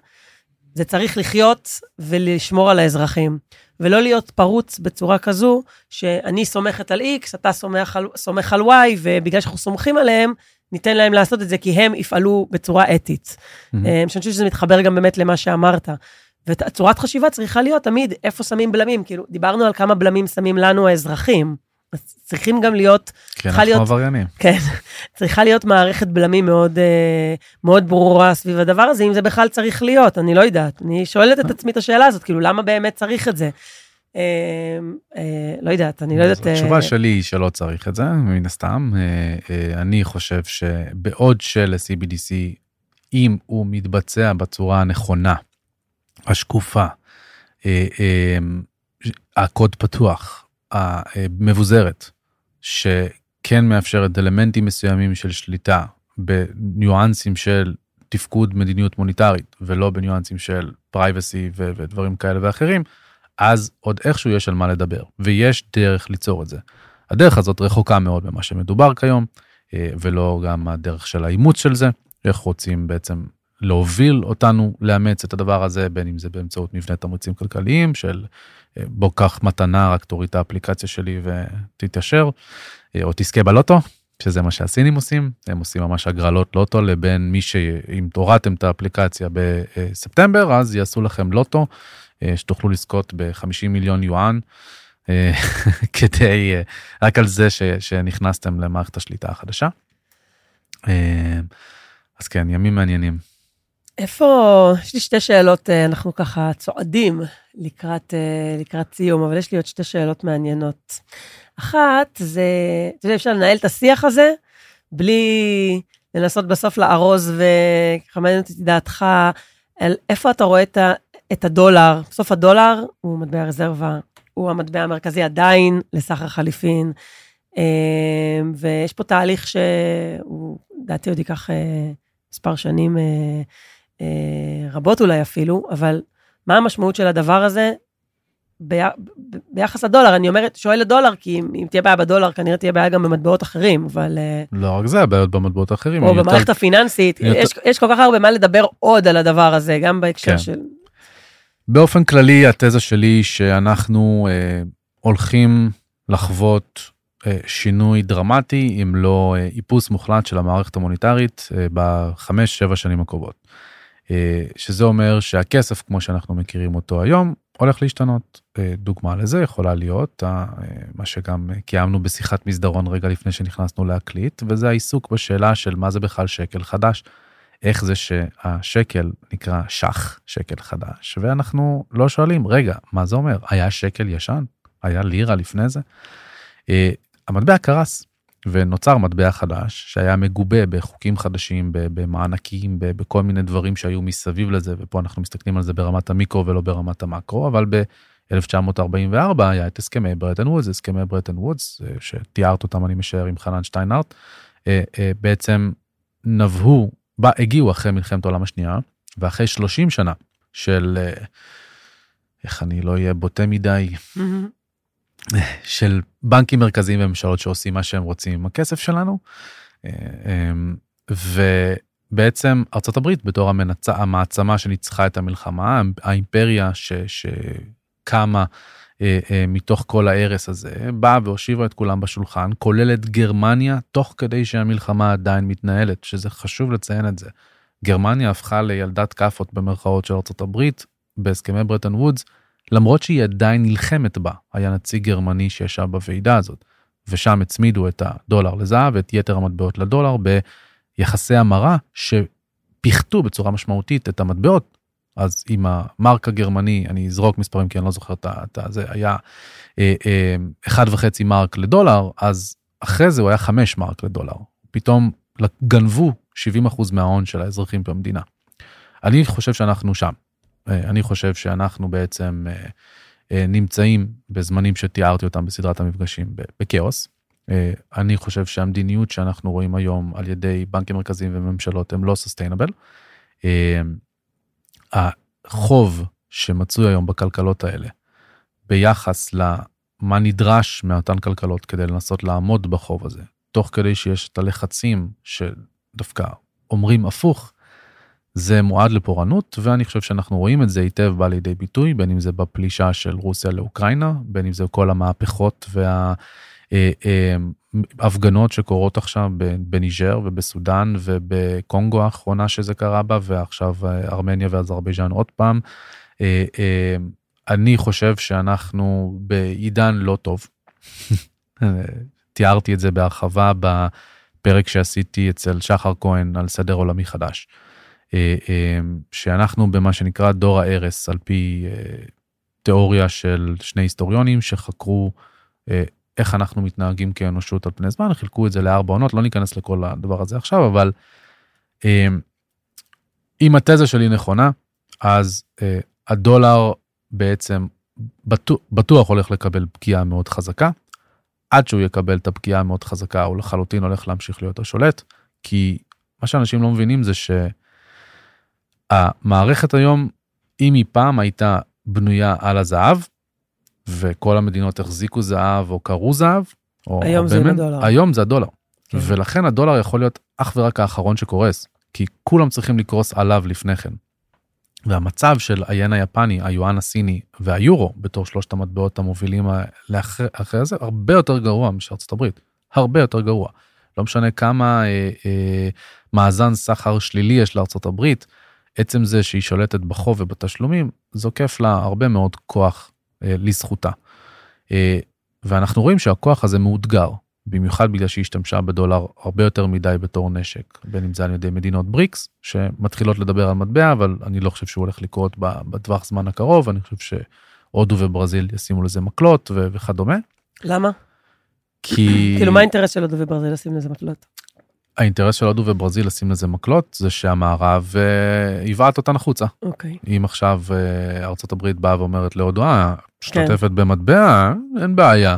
זה צריך לחיות ולשמור על האזרחים. ולא להיות פרוץ בצורה כזו, שאני סומכת על X, אתה סומך על, סומך על Y, ובגלל שאנחנו סומכים עליהם, ניתן להם לעשות את זה, כי הם יפעלו בצורה אתית. Mm-hmm. אני חושבת שזה מתחבר גם באמת למה שאמרת. וצורת חשיבה צריכה להיות תמיד איפה שמים בלמים, כאילו, דיברנו על כמה בלמים שמים לנו האזרחים. אז צריכים גם להיות, כן, אנחנו להיות, עבריינים. כן, צריכה להיות מערכת בלמים מאוד, אה, מאוד ברורה סביב הדבר הזה, אם זה בכלל צריך להיות, אני לא יודעת. אני שואלת את עצמי את השאלה הזאת, כאילו, למה באמת צריך את זה? אה, אה, לא יודעת, אני לא יודעת... התשובה שלי היא שלא צריך את זה, מן הסתם. אני חושב שבעוד של-CBDC, אם הוא מתבצע בצורה הנכונה, השקופה, הקוד פתוח, המבוזרת, שכן מאפשרת אלמנטים מסוימים של שליטה בניואנסים של תפקוד מדיניות מוניטרית ולא בניואנסים של פרייבסי ודברים כאלה ואחרים, אז עוד איכשהו יש על מה לדבר ויש דרך ליצור את זה. הדרך הזאת רחוקה מאוד ממה שמדובר כיום אה, ולא גם הדרך של האימוץ של זה, איך רוצים בעצם להוביל אותנו לאמץ את הדבר הזה בין אם זה באמצעות מבנה תמריצים כלכליים של בוא קח מתנה, רק תוריד את האפליקציה שלי ותתיישר, אה, או תזכה בלוטו, שזה מה שהסינים עושים, הם עושים ממש הגרלות לוטו לבין מי שאם הורדתם את האפליקציה בספטמבר, אז יעשו לכם לוטו, אה, שתוכלו לזכות ב-50 מיליון יואן, אה, כדי, רק על זה ש, שנכנסתם למערכת השליטה החדשה. אז כן, ימים מעניינים. איפה, יש לי שתי שאלות, אה, אנחנו ככה צועדים לקראת, אה, לקראת סיום, אבל יש לי עוד שתי שאלות מעניינות. אחת, זה, אתה יודע, אפשר לנהל את השיח הזה בלי לנסות בסוף לארוז, וככה מעניין אותי דעתך, על איפה אתה רואה את, ה, את הדולר. בסוף הדולר הוא מטבע רזרבה, הוא המטבע המרכזי עדיין לסחר חליפין, אה, ויש פה תהליך שהוא, לדעתי עוד ייקח מספר שנים רבות אולי אפילו, אבל מה המשמעות של הדבר הזה בי, ביחס לדולר? אני אומרת, שואלת דולר, כי אם, אם תהיה בעיה בדולר, כנראה תהיה בעיה גם במטבעות אחרים, אבל... אה, לא רק זה, הבעיות במטבעות האחרים. או הם יותר- במערכת הפיננסית, יותר- יש, יש כל כך הרבה מה לדבר עוד על הדבר הזה, גם בהקשר כן. של... באופן כללי, התזה שלי היא שאנחנו אה, הולכים לחוות אה, שינוי דרמטי, אם לא אה, איפוס מוחלט של המערכת המוניטרית אה, בחמש, שבע שנים הקרובות. אה, שזה אומר שהכסף, כמו שאנחנו מכירים אותו היום, הולך להשתנות. אה, דוגמה לזה יכולה להיות אה, מה שגם קיימנו בשיחת מסדרון רגע לפני שנכנסנו להקליט, וזה העיסוק בשאלה של מה זה בכלל שקל חדש. איך זה שהשקל נקרא שח, שקל חדש, ואנחנו לא שואלים, רגע, מה זה אומר? היה שקל ישן? היה לירה לפני זה? המטבע קרס, ונוצר מטבע חדש, שהיה מגובה בחוקים חדשים, במענקים, בכל מיני דברים שהיו מסביב לזה, ופה אנחנו מסתכלים על זה ברמת המיקרו ולא ברמת המקרו, אבל ב-1944 היה את הסכמי ברטן וודס, הסכמי ברטן וודס, אה, שתיארת אותם, אני משער, עם חנן שטיינארט, אה, אה, בעצם נבעו בה הגיעו אחרי מלחמת העולם השנייה, ואחרי 30 שנה של, איך אני לא אהיה בוטה מדי, של בנקים מרכזיים וממשלות שעושים מה שהם רוצים עם הכסף שלנו. אה, אה, ובעצם ארצות הברית בתור המנצ... המעצמה שניצחה את המלחמה, האימפריה ש... שקמה אה, אה, מתוך כל ההרס הזה, באה והושיבה את כולם בשולחן, כולל את גרמניה, תוך כדי שהמלחמה עדיין מתנהלת, שזה חשוב לציין את זה. גרמניה הפכה לילדת כאפות במרכאות של ארצות הברית בהסכמי ברטון וודס, למרות שהיא עדיין נלחמת בה. היה נציג גרמני שישב בוועידה הזאת, ושם הצמידו את הדולר לזהב ואת יתר המטבעות לדולר ביחסי המרה שפיחתו בצורה משמעותית את המטבעות. אז עם המרק הגרמני, אני אזרוק מספרים כי אני לא זוכר את זה, היה אה, אה, אחד וחצי מרק לדולר, אז אחרי זה הוא היה חמש מרק לדולר. פתאום גנבו 70% מההון של האזרחים במדינה. אני חושב שאנחנו שם. אני חושב שאנחנו בעצם נמצאים בזמנים שתיארתי אותם בסדרת המפגשים בכאוס. אני חושב שהמדיניות שאנחנו רואים היום על ידי בנקים מרכזיים וממשלות הם לא סוסטיינבל. החוב שמצוי היום בכלכלות האלה ביחס למה נדרש מאותן כלכלות כדי לנסות לעמוד בחוב הזה, תוך כדי שיש את הלחצים שדווקא אומרים הפוך, זה מועד לפורענות, ואני חושב שאנחנו רואים את זה היטב בא לידי ביטוי, בין אם זה בפלישה של רוסיה לאוקראינה, בין אם זה כל המהפכות וההפגנות שקורות עכשיו בניג'ר ובסודאן ובקונגו האחרונה שזה קרה בה, ועכשיו ארמניה ואזרבייג'אן עוד פעם. אני חושב שאנחנו בעידן לא טוב. תיארתי את זה בהרחבה בפרק שעשיתי אצל שחר כהן על סדר עולמי חדש. שאנחנו במה שנקרא דור ההרס על פי תיאוריה של שני היסטוריונים שחקרו איך אנחנו מתנהגים כאנושות על פני זמן, חילקו את זה לארבע עונות, לא ניכנס לכל הדבר הזה עכשיו, אבל אם התזה שלי נכונה, אז הדולר בעצם בטוח הולך לקבל פגיעה מאוד חזקה. עד שהוא יקבל את הפגיעה המאוד חזקה, הוא לחלוטין הולך להמשיך להיות השולט, כי מה שאנשים לא מבינים זה ש... המערכת היום, אם היא פעם הייתה בנויה על הזהב, וכל המדינות החזיקו זהב או קראו זהב, או היום זה באמת, הדולר. היום זה הדולר. כן. ולכן הדולר יכול להיות אך ורק האחרון שקורס, כי כולם צריכים לקרוס עליו לפני כן. והמצב של היין היפני, היואן הסיני והיורו, בתור שלושת המטבעות המובילים לאחרי, אחרי זה, הרבה יותר גרוע משארצות הברית. הרבה יותר גרוע. לא משנה כמה אה, אה, מאזן סחר שלילי יש לארצות הברית, עצם זה שהיא שולטת בחוב ובתשלומים, זוקף לה הרבה מאוד כוח אה, לזכותה. אה, ואנחנו רואים שהכוח הזה מאותגר, במיוחד בגלל שהיא השתמשה בדולר הרבה יותר מדי בתור נשק, בין אם זה על ידי מדינות בריקס, שמתחילות לדבר על מטבע, אבל אני לא חושב שהוא הולך לקרות בטווח זמן הקרוב, אני חושב שהודו וברזיל ישימו לזה מקלות וכדומה. למה? כי... כאילו, מה האינטרס של הודו וברזיל לשים לזה מקלות? האינטרס של הודו וברזיל לשים לזה מקלות זה שהמערב אה, יבעט אותן החוצה. אוקיי. אם עכשיו אה, ארצות הברית באה ואומרת להודו, אה, משתתפת במטבע, אין בעיה.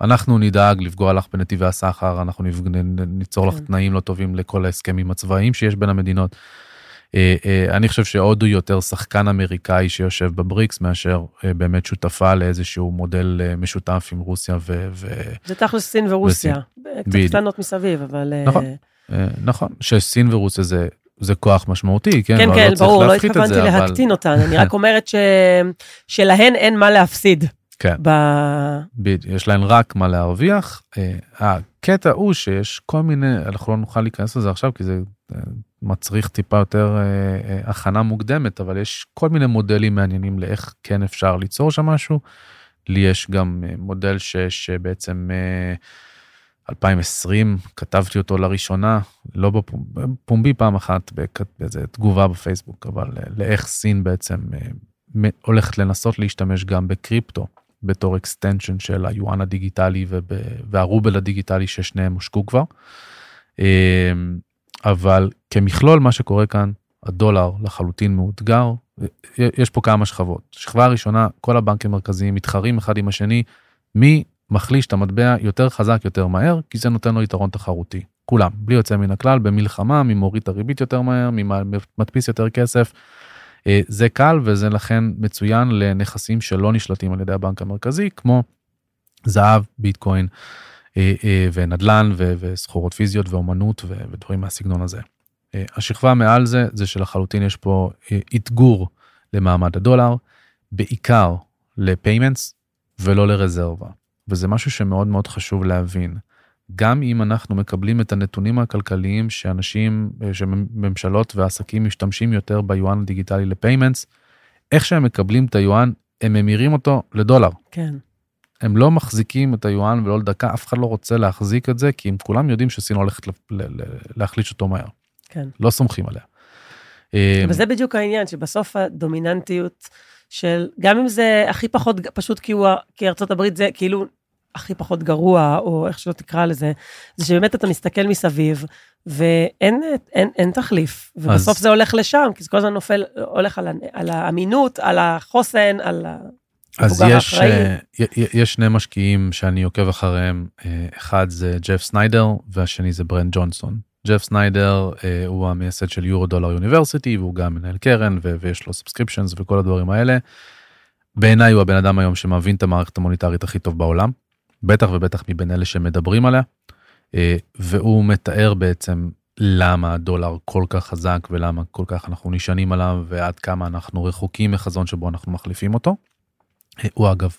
אנחנו נדאג לפגוע לך בנתיבי הסחר, אנחנו נפג... ניצור לך כן. תנאים לא טובים לכל ההסכמים הצבאיים שיש בין המדינות. אה, אה, אני חושב שהודו יותר שחקן אמריקאי שיושב בבריקס מאשר אה, באמת שותפה לאיזשהו מודל אה, משותף עם רוסיה ו... ו... זה תכלס סין ורוסיה. קצת בדיוק. קטנות מסביב, אבל... אה, נכון. אה, נכון, שסין ורוסיה זה, זה כוח משמעותי, כן? כן, כן, לא ברור, לא התכוונתי זה, אבל- להקטין אותן, אני רק אומרת ש... שלהן אין מה להפסיד. כן. ב... בדיוק, יש להן רק מה להרוויח. אה, הקטע הוא שיש כל מיני, אנחנו לא נוכל להיכנס לזה עכשיו כי זה אה, מצריך טיפה יותר הכנה מוקדמת, אבל יש כל מיני מודלים מעניינים לאיך כן אפשר ליצור שם משהו. לי יש גם מודל ש, שבעצם 2020 כתבתי אותו לראשונה, לא בפומבי פעם אחת באיזה תגובה בפייסבוק, אבל אה, לאיך סין בעצם אה, הולכת לנסות להשתמש גם בקריפטו בתור extension של היואן הדיגיטלי וב- והרובל הדיגיטלי ששניהם הושקו כבר. אה, אבל כמכלול מה שקורה כאן, הדולר לחלוטין מאותגר, יש פה כמה שכבות. שכבה הראשונה, כל הבנקים המרכזיים מתחרים אחד עם השני, מי מחליש את המטבע יותר חזק יותר מהר, כי זה נותן לו יתרון תחרותי. כולם, בלי יוצא מן הכלל, במלחמה, מי מוריד את הריבית יותר מהר, מי מדפיס יותר כסף. אה, זה קל וזה לכן מצוין לנכסים שלא נשלטים על ידי הבנק המרכזי, כמו זהב, ביטקוין אה, אה, ונדל"ן וסחורות פיזיות ואומנות ודברים מהסגנון הזה. השכבה מעל זה, זה שלחלוטין יש פה אתגור למעמד הדולר, בעיקר לפיימנטס ולא לרזרבה. וזה משהו שמאוד מאוד חשוב להבין. גם אם אנחנו מקבלים את הנתונים הכלכליים שאנשים, אה, שממשלות ועסקים משתמשים יותר ביואן הדיגיטלי לפיימנטס, איך שהם מקבלים את היואן, הם ממירים אותו לדולר. כן. הם לא מחזיקים את היואן ולא לדקה, אף אחד לא רוצה להחזיק את זה, כי הם כולם יודעים שסין הולכת להחליש אותו מהר. כן. לא סומכים עליה. אה, וזה בדיוק העניין, שבסוף הדומיננטיות של, גם אם זה הכי פחות, פשוט כי, הוא, כי ארצות הברית זה כאילו הכי פחות גרוע, או איך שלא תקרא לזה, זה שבאמת אתה מסתכל מסביב, ואין אין, אין תחליף, ובסוף אז- זה הולך לשם, כי זה כל הזמן נופל, הולך על, ה- על האמינות, על החוסן, על אז המבוגר יש, י- יש שני משקיעים שאני עוקב אחריהם, אה, אחד זה ג'ף סניידר והשני זה ברנד ג'ונסון. ג'ף סניידר אה, הוא המייסד של Eurodollar University והוא גם מנהל קרן ו- ויש לו subscriptions וכל הדברים האלה. בעיניי הוא הבן אדם היום שמבין את המערכת המוניטרית הכי טוב בעולם, בטח ובטח מבין אלה שמדברים עליה, אה, והוא מתאר בעצם למה הדולר כל כך חזק ולמה כל כך אנחנו נשענים עליו ועד כמה אנחנו רחוקים מחזון שבו אנחנו מחליפים אותו. אה, הוא אגב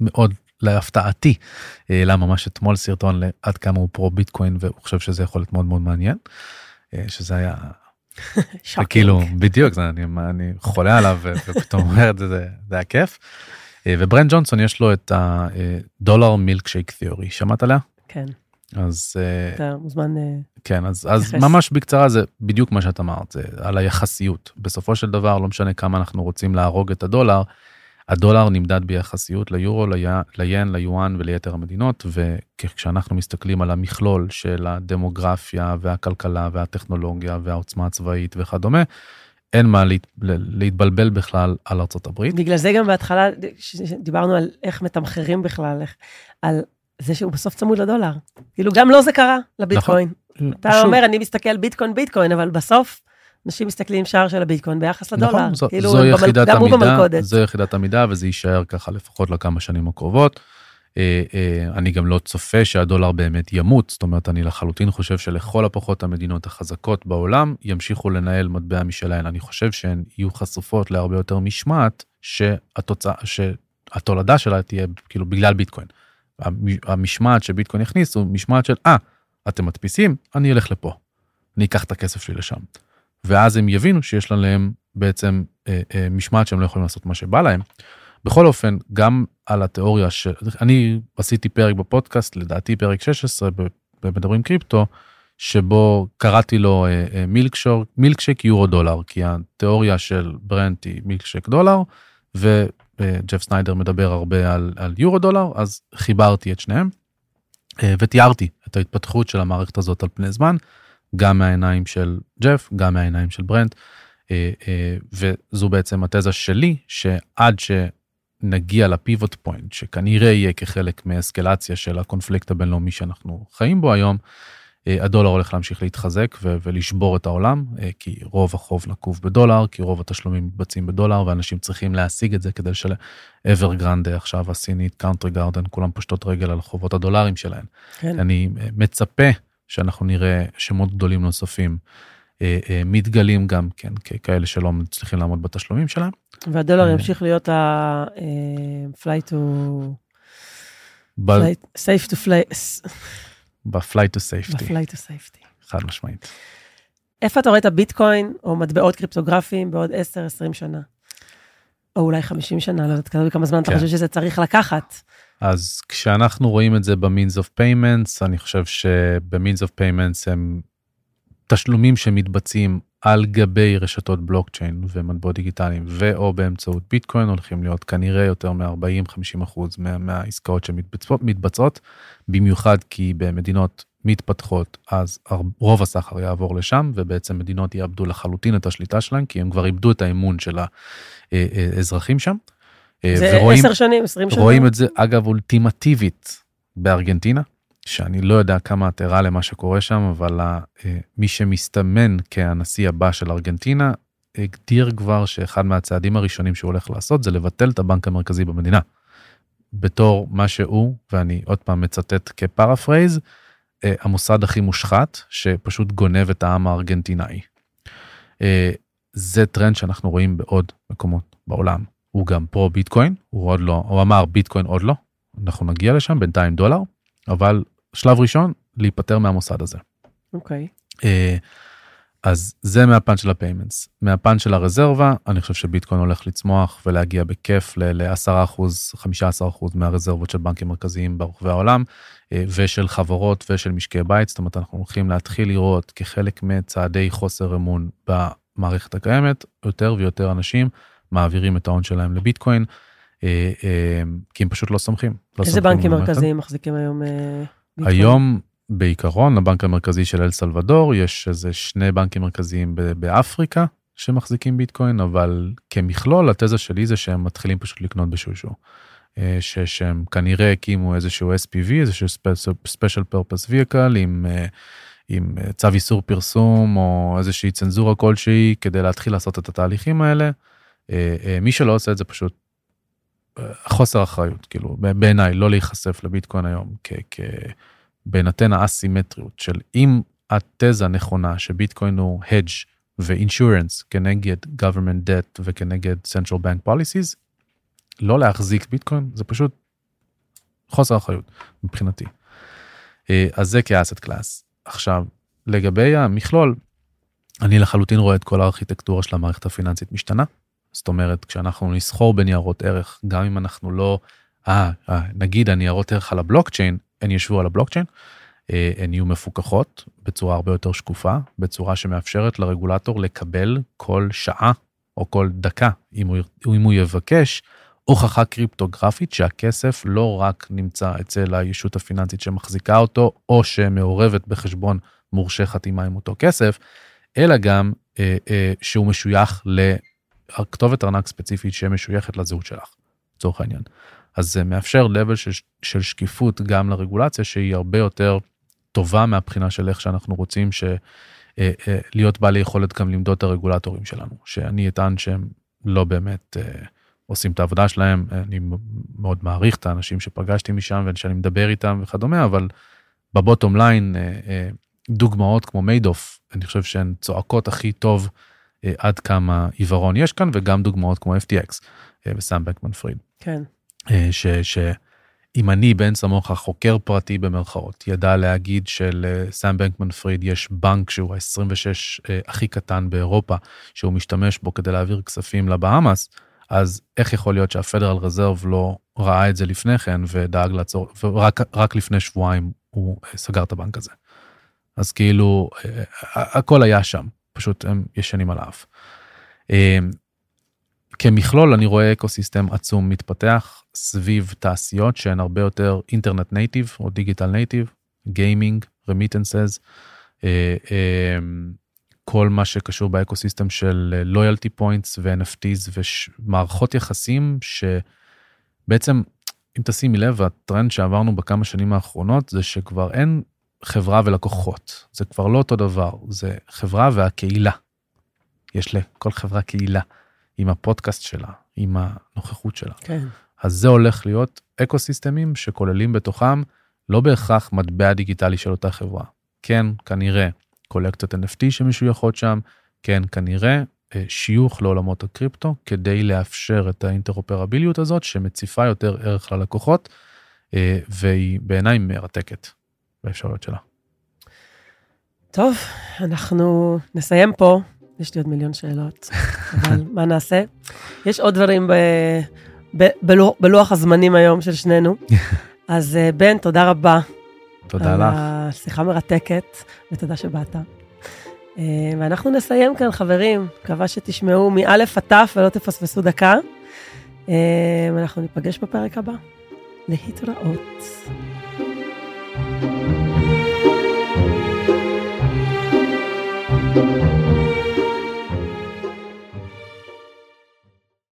מאוד להפתעתי העלה ממש אתמול סרטון על עד כמה הוא pro ביטקוין והוא חושב שזה יכול להיות מאוד מאוד מעניין. אה, שזה היה shocking. כאילו בדיוק זה, אני, אני חולה עליו ופתאום אומר את זה זה, זה היה כיף. אה, וברנט ג'ונסון יש לו את ה Dollar Milkshake Theory שמעת עליה? כן, אז אה, אתה מוזמן... אה, כן אז אז. ממש בקצרה זה בדיוק מה שאת אמרת זה על היחסיות בסופו של דבר לא משנה כמה אנחנו רוצים להרוג את הדולר. הדולר נמדד ביחסיות ליורו, ליין, ליואן וליתר המדינות, וכשאנחנו מסתכלים על המכלול של הדמוגרפיה והכלכלה והטכנולוגיה והעוצמה הצבאית וכדומה, אין מה להת, להתבלבל בכלל על ארצות הברית. בגלל זה גם בהתחלה דיברנו על איך מתמחרים בכלל, איך, על זה שהוא בסוף צמוד לדולר. כאילו, גם לו זה קרה, לביטקוין. אתה שוב, אומר, אני מסתכל ביטקוין, ביטקוין, אבל בסוף, אנשים מסתכלים שער של הביטקוין ביחס לדולר. נכון, זו, כאילו, זו יחידת גם המידה. זו יחידת המידה וזה יישאר ככה לפחות לכמה שנים הקרובות. אה, אה, אני גם לא צופה שהדולר באמת ימות, זאת אומרת אני לחלוטין חושב שלכל הפחות המדינות החזקות בעולם ימשיכו לנהל מטבע משלהן. אני חושב שהן יהיו חשופות להרבה יותר משמעת שהתוצאה, שהתולדה שלה תהיה כאילו בגלל ביטקוין. המ- המשמעת שביטקוין יכניס הוא משמעת של אה, אתם מדפיסים, אני אלך לפה. אני אקח את הכסף שלי לשם. ואז הם יבינו שיש להם בעצם אה, אה, משמעת שהם לא יכולים לעשות מה שבא להם. בכל אופן, גם על התיאוריה ש... אני עשיתי פרק בפודקאסט, לדעתי פרק 16 ב- במדברים קריפטו, שבו קראתי לו אה, אה, מילקשור, מילקשק יורו דולר, כי התיאוריה של ברנט היא מילקשק דולר, וג'ף סניידר מדבר הרבה על, על יורו דולר, אז חיברתי את שניהם, אה, ותיארתי את ההתפתחות של המערכת הזאת על פני זמן, גם מהעיניים של ג'ף, גם מהעיניים של ברנט, אה, אה, וזו בעצם התזה שלי, שעד שנגיע לפיבוט פוינט, שכנראה יהיה כחלק מאסקלציה של הקונפליקט הבינלאומי שאנחנו חיים בו היום, אה, הדולר הולך להמשיך להתחזק ו- ולשבור את העולם, כי רוב החוב נקוב בדולר, כי רוב התשלומים מתבצעים בדולר, ואנשים צריכים להשיג את זה כדי של Evergrande עכשיו הסינית, Country Garden, כולם פושטות רגל על חובות הדולרים שלהם. כן. אני מצפה שאנחנו נראה שמות גדולים נוספים אה, אה, מתגלים גם כן ככאלה שלא מצליחים לעמוד בתשלומים שלהם. והדולר אה. ימשיך להיות ה flight to... safe to fly... ב flight to safety, ב flight to safety. חד משמעית. איפה אתה רואה את הביטקוין או מטבעות קריפטוגרפיים בעוד 10-20 שנה? או אולי 50 שנה, לא יודעת כמה- כמה זמן אתה כן. חושב שזה צריך לקחת. אז כשאנחנו רואים את זה ב-means of payments, אני חושב שב-means of payments הם תשלומים שמתבצעים על גבי רשתות בלוקצ'יין ומטבעות דיגיטליים ואו באמצעות ביטקוין הולכים להיות כנראה יותר מ-40-50 אחוז מה, מהעסקאות שמתבצעות, מתבצעות, במיוחד כי במדינות מתפתחות אז רוב הסחר יעבור לשם ובעצם מדינות יאבדו לחלוטין את השליטה שלהם כי הם כבר איבדו את האמון של האזרחים שם. אה, זה 10 שנים, 20 שנה. רואים את זה אגב אולטימטיבית בארגנטינה, שאני לא יודע כמה את ערה למה שקורה שם, אבל ה- אה, מי שמסתמן כהנשיא הבא של ארגנטינה, הגדיר כבר שאחד מהצעדים הראשונים שהוא הולך לעשות זה לבטל את הבנק המרכזי במדינה. בתור מה שהוא, ואני עוד פעם מצטט כפרפרייז, אה, המוסד הכי מושחת שפשוט גונב את העם הארגנטינאי. אה, זה טרנד שאנחנו רואים בעוד מקומות בעולם. הוא גם pro ביטקוין, הוא עוד לא, הוא אמר ביטקוין עוד לא, אנחנו נגיע לשם בינתיים דולר, אבל שלב ראשון להיפטר מהמוסד הזה. אוקיי. אה, אז זה מהפן של ה payments. מהפן של הרזרבה, אני חושב שביטקוין הולך לצמוח ולהגיע בכיף ל-10%, 15% מהרזרבות של בנקים מרכזיים ברחבי העולם, אה, ושל חברות ושל משקי בית, זאת אומרת, אנחנו הולכים להתחיל לראות כחלק מצעדי חוסר אמון במערכת הקיימת, יותר ויותר אנשים מעבירים את ההון שלהם לביטקוין, אה, אה, כי הם פשוט לא סומכים. לא איזה בנקים. מרכזיים מחזיקים היום אה, ביטקוין? היום בעיקרון לבנק המרכזי של אל סלבדור יש איזה שני בנקים מרכזיים באפריקה שמחזיקים ביטקוין אבל כמכלול התזה שלי זה שהם מתחילים פשוט לקנות בשושו. אה, ש- שהם כנראה הקימו איזשהו SPV איזשהו Special- special purpose vehicle עם, אה, עם אה, צו איסור פרסום או איזושהי צנזורה כלשהי כדי להתחיל לעשות את התהליכים האלה. אה, אה, מי שלא עושה את זה פשוט אה, חוסר אחריות כאילו בעיניי לא להיחשף לביטקוין היום בהינתן האסימטריות של אם התזה נכונה שביטקוין הוא hedge ואינשורנס כנגד government debt וכנגד central bank policies, לא להחזיק ביטקוין זה פשוט חוסר אחריות מבחינתי. אז זה כאסט קלאס. עכשיו לגבי המכלול, אני לחלוטין רואה את כל הארכיטקטורה של המערכת הפיננסית משתנה. זאת אומרת כשאנחנו נסחור בניירות ערך גם אם אנחנו לא אה, אה, נגיד הניירות ערך על הבלוקצ'יין הן ישבו על הבלוקצ'יין, אה, הן יהיו מפוקחות בצורה הרבה יותר שקופה, בצורה שמאפשרת לרגולטור לקבל כל שעה או כל דקה, אם הוא, אם הוא יבקש, הוכחה קריפטוגרפית שהכסף לא רק נמצא אצל הישות הפיננסית שמחזיקה אותו, או שמעורבת בחשבון מורשה חתימה עם אותו כסף, אלא גם אה, אה, שהוא משוייך לכתובת ארנק ספציפית שמשויכת לזהות שלך, לצורך העניין. אז זה מאפשר level של, של שקיפות גם לרגולציה שהיא הרבה יותר טובה מהבחינה של איך שאנחנו רוצים ש, אה, אה, להיות בעלי יכולת גם למדוד את הרגולטורים שלנו, שאני אטען שהם לא באמת אה, עושים את העבודה שלהם, אני מאוד מעריך את האנשים שפגשתי משם ושאני מדבר איתם וכדומה, אבל בבוטום ליין אה, אה, דוגמאות כמו מיידוף, אני חושב שהן צועקות הכי טוב עד כמה עיוורון יש כאן, וגם דוגמאות כמו FTX אה, וסאם בקמן פריד. כן. אה, ש, שאם אני בן סמוך חוקר פרטי במרכאות ידע להגיד שלסאם בנקמן פריד יש בנק שהוא ה-26 הכי קטן באירופה שהוא משתמש בו כדי להעביר כספים ל Bahamas אז איך יכול להיות שה Federal Reserve לא ראה את זה לפני כן ודאג לעצור ורק רק לפני שבועיים הוא אה, סגר את הבנק הזה. אז כאילו אה, הכל היה שם פשוט הם ישנים על האף. אה, כמכלול אני רואה אקוסיסטם עצום מתפתח סביב תעשיות שהן הרבה יותר internet native או digital native, גיימינג, remittances, אה, כל מה שקשור באקוסיסטם של loyalty points ו-NFTs ומערכות יחסים שבעצם אם תשימי לב הטרנד שעברנו בכמה שנים האחרונות זה שכבר אין חברה ולקוחות. זה כבר לא אותו דבר, זה חברה והקהילה. יש לכל חברה קהילה, עם הפודקאסט שלה, עם הנוכחות שלה. כן. אז זה הולך להיות אקו סיסטמים שכוללים בתוכם לא בהכרח מטבע דיגיטלי של אותה חברה. כן, כנראה קולקציות NFT שמישהו יכול שם, כן, כנראה אה, שיוך לעולמות הקריפטו, כדי לאפשר את האינטרופרביליות הזאת שמציפה יותר ערך ללקוחות, אה, והיא בעיניי מרתקת באפשרויות שלה. טוב, אנחנו נסיים פה. יש לי עוד מיליון שאלות, אבל מה נעשה? יש עוד דברים ב... ב... בלוח... בלוח הזמנים היום של שנינו. אז אה, בן, תודה רבה. תודה על לך. השיחה מרתקת, ותודה שבאת. אה, ואנחנו נסיים כאן, חברים. מקווה שתשמעו מאלף עד תף ולא תפספסו דקה. אה, אנחנו ניפגש בפרק הבא. להתראות.